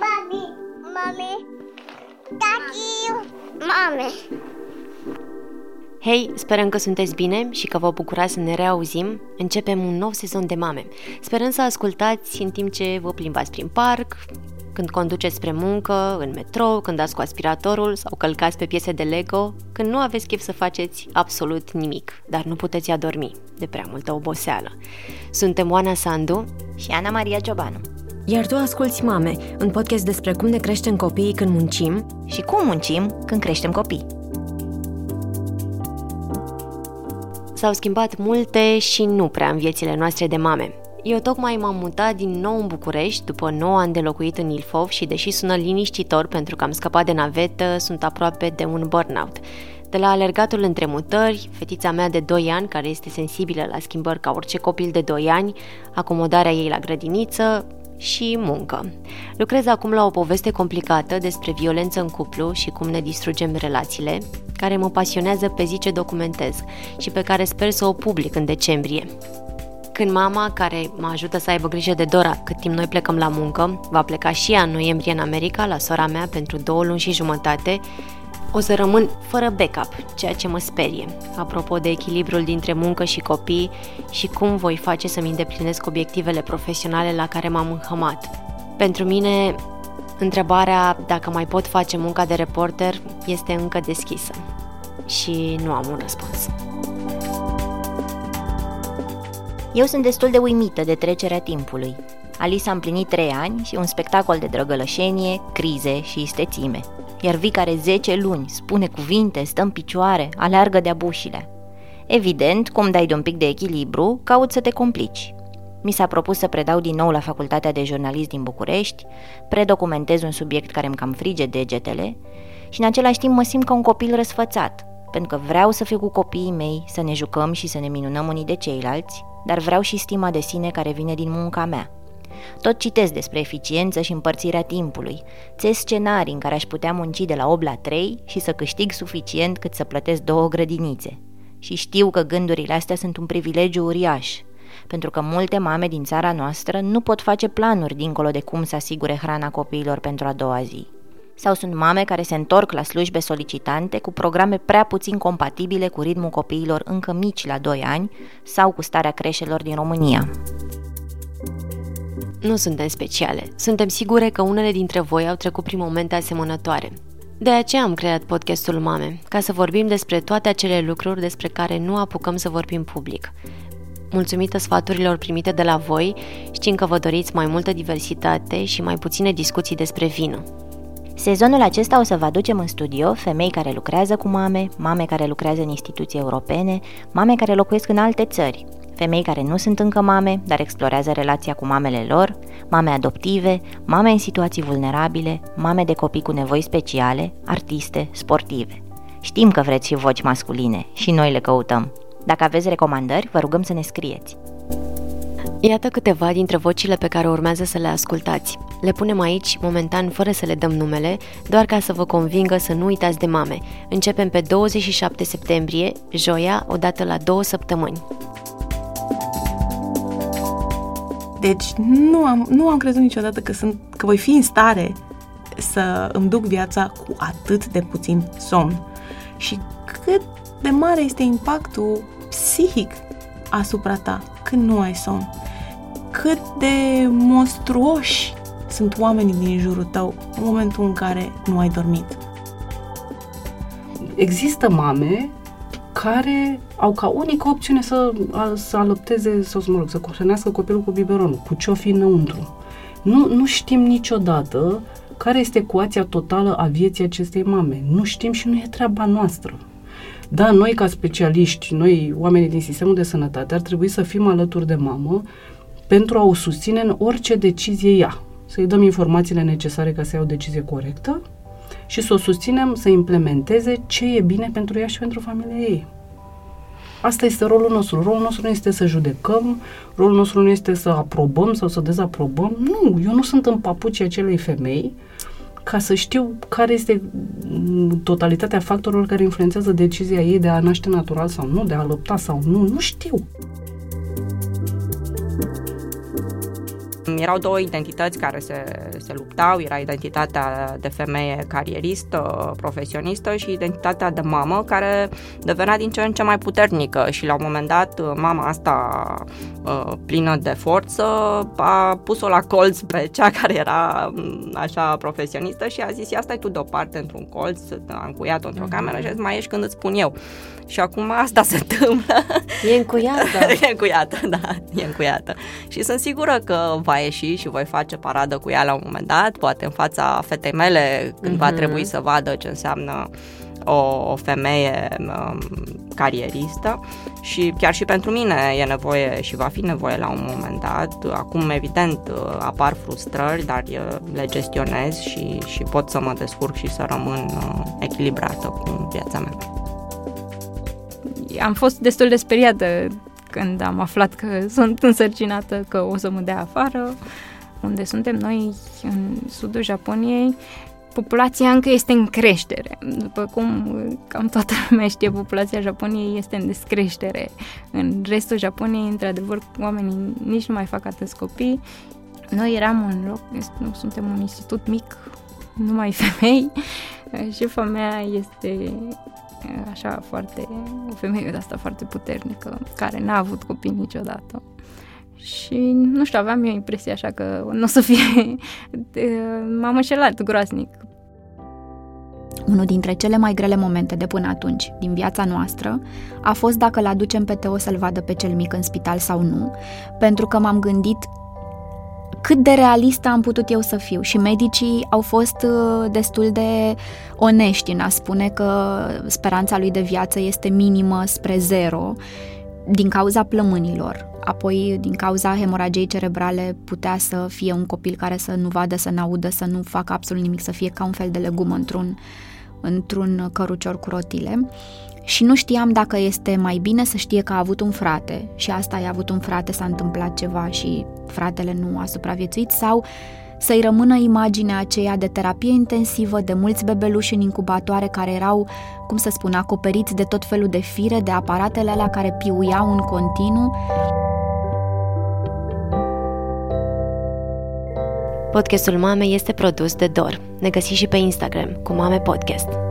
Mami, mami, tati, mame. Hei, sperăm că sunteți bine și că vă bucurați să ne reauzim. Începem un nou sezon de mame. Sperăm să ascultați în timp ce vă plimbați prin parc, când conduceți spre muncă, în metrou, când dați cu aspiratorul sau călcați pe piese de Lego, când nu aveți chef să faceți absolut nimic, dar nu puteți adormi de prea multă oboseală. Suntem Oana Sandu și Ana Maria Ciobanu. Iar tu asculți Mame, un podcast despre cum ne creștem copiii când muncim și cum muncim când creștem copii. S-au schimbat multe și nu prea în viețile noastre de mame. Eu tocmai m-am mutat din nou în București după 9 ani de locuit în Ilfov și deși sună liniștitor pentru că am scăpat de navetă, sunt aproape de un burnout. De la alergatul între mutări, fetița mea de 2 ani, care este sensibilă la schimbări ca orice copil de 2 ani, acomodarea ei la grădiniță, și muncă. Lucrez acum la o poveste complicată despre violență în cuplu și cum ne distrugem relațiile, care mă pasionează pe zi ce documentez și pe care sper să o public în decembrie. Când mama, care mă ajută să aibă grijă de Dora cât timp noi plecăm la muncă, va pleca și ea în noiembrie în America la sora mea pentru două luni și jumătate, o să rămân fără backup, ceea ce mă sperie. Apropo de echilibrul dintre muncă și copii și cum voi face să-mi îndeplinesc obiectivele profesionale la care m-am înhămat. Pentru mine, întrebarea dacă mai pot face munca de reporter este încă deschisă și nu am un răspuns. Eu sunt destul de uimită de trecerea timpului. Alice a împlinit trei ani și un spectacol de drăgălășenie, crize și istețime. Iar Vi care 10 luni spune cuvinte, stă în picioare, aleargă de abușile. Evident, cum dai de un pic de echilibru, caut să te complici. Mi s-a propus să predau din nou la Facultatea de Jurnalist din București, predocumentez un subiect care îmi cam frige degetele și în același timp mă simt ca un copil răsfățat, pentru că vreau să fiu cu copiii mei, să ne jucăm și să ne minunăm unii de ceilalți, dar vreau și stima de sine care vine din munca mea. Tot citesc despre eficiență și împărțirea timpului. Țes scenarii în care aș putea munci de la 8 la 3 și să câștig suficient cât să plătesc două grădinițe. Și știu că gândurile astea sunt un privilegiu uriaș, pentru că multe mame din țara noastră nu pot face planuri dincolo de cum să asigure hrana copiilor pentru a doua zi. Sau sunt mame care se întorc la slujbe solicitante cu programe prea puțin compatibile cu ritmul copiilor încă mici la 2 ani sau cu starea creșelor din România. Nu suntem speciale. Suntem sigure că unele dintre voi au trecut prin momente asemănătoare. De aceea am creat podcastul Mame, ca să vorbim despre toate acele lucruri despre care nu apucăm să vorbim public. Mulțumită sfaturilor primite de la voi, știm că vă doriți mai multă diversitate și mai puține discuții despre vină. Sezonul acesta o să vă aducem în studio femei care lucrează cu mame, mame care lucrează în instituții europene, mame care locuiesc în alte țări, femei care nu sunt încă mame, dar explorează relația cu mamele lor, mame adoptive, mame în situații vulnerabile, mame de copii cu nevoi speciale, artiste, sportive. Știm că vreți și voci masculine și noi le căutăm. Dacă aveți recomandări, vă rugăm să ne scrieți. Iată câteva dintre vocile pe care urmează să le ascultați. Le punem aici, momentan, fără să le dăm numele, doar ca să vă convingă să nu uitați de mame. Începem pe 27 septembrie, joia, odată la două săptămâni. Deci nu am, nu am crezut niciodată că, sunt, că voi fi în stare să îmi duc viața cu atât de puțin somn. Și cât de mare este impactul psihic asupra ta când nu ai somn. Cât de monstruoși sunt oamenii din jurul tău în momentul în care nu ai dormit. Există mame care au ca unică opțiune să, să alăpteze sau să, mă rog, să hrănească copilul cu biberonul, cu ce-o fi înăuntru. Nu, nu știm niciodată care este ecuația totală a vieții acestei mame. Nu știm și nu e treaba noastră. Da, noi ca specialiști, noi oamenii din sistemul de sănătate, ar trebui să fim alături de mamă pentru a o susține în orice decizie ea. Să-i dăm informațiile necesare ca să ia o decizie corectă și să o susținem să implementeze ce e bine pentru ea și pentru familia ei. Asta este rolul nostru. Rolul nostru nu este să judecăm, rolul nostru nu este să aprobăm sau să dezaprobăm. Nu, eu nu sunt în papucii acelei femei ca să știu care este totalitatea factorilor care influențează decizia ei de a naște natural sau nu, de a lupta sau nu. Nu știu. Erau două identități care se, se luptau, era identitatea de femeie carieristă, profesionistă și identitatea de mamă care devenea din ce în ce mai puternică și la un moment dat mama asta uh, plină de forță a pus-o la colț pe cea care era mm, așa profesionistă și a zis ia stai tu deoparte într-un colț, a încuiat-o într-o mm-hmm. cameră și a zis mai ești când îți spun eu. Și acum asta se întâmplă. E încuiată. e încuiată, da, e încuiată. Și sunt sigură că va ieși și voi face paradă cu ea la un moment dat, poate în fața fetei mele, când mm-hmm. va mhm. trebui să vadă ce înseamnă o, o femeie um, carieristă și chiar și pentru mine e nevoie și va fi nevoie la un moment dat. Acum, evident, apar frustrări, dar le gestionez și, și pot să mă descurc și să rămân uh, echilibrată cu viața mea am fost destul de speriată când am aflat că sunt însărcinată, că o să mă dea afară. Unde suntem noi, în sudul Japoniei, populația încă este în creștere. După cum cam toată lumea știe, populația Japoniei este în descreștere. În restul Japoniei, într-adevăr, oamenii nici nu mai fac atâți copii. Noi eram un loc, nu suntem un institut mic, numai femei. Șefa mea este așa foarte, o femeie de asta foarte puternică, care n-a avut copii niciodată. Și nu știu, aveam eu impresia așa că nu o să fie... M-am înșelat groaznic. Unul dintre cele mai grele momente de până atunci din viața noastră a fost dacă l aducem pe Teo să-l vadă pe cel mic în spital sau nu, pentru că m-am gândit cât de realistă am putut eu să fiu. Și medicii au fost uh, destul de onești în a spune că speranța lui de viață este minimă spre zero din cauza plămânilor. Apoi, din cauza hemoragiei cerebrale, putea să fie un copil care să nu vadă, să n-audă, să nu facă absolut nimic, să fie ca un fel de legumă într-un, într-un cărucior cu rotile. Și nu știam dacă este mai bine să știe că a avut un frate. Și asta i-a avut un frate, s-a întâmplat ceva și fratele nu a supraviețuit sau să-i rămână imaginea aceea de terapie intensivă, de mulți bebeluși în incubatoare care erau, cum să spun, acoperiți de tot felul de fire, de aparatele alea care piuiau în continuu. Podcastul Mame este produs de Dor. Ne găsiți și pe Instagram cu Mame Podcast.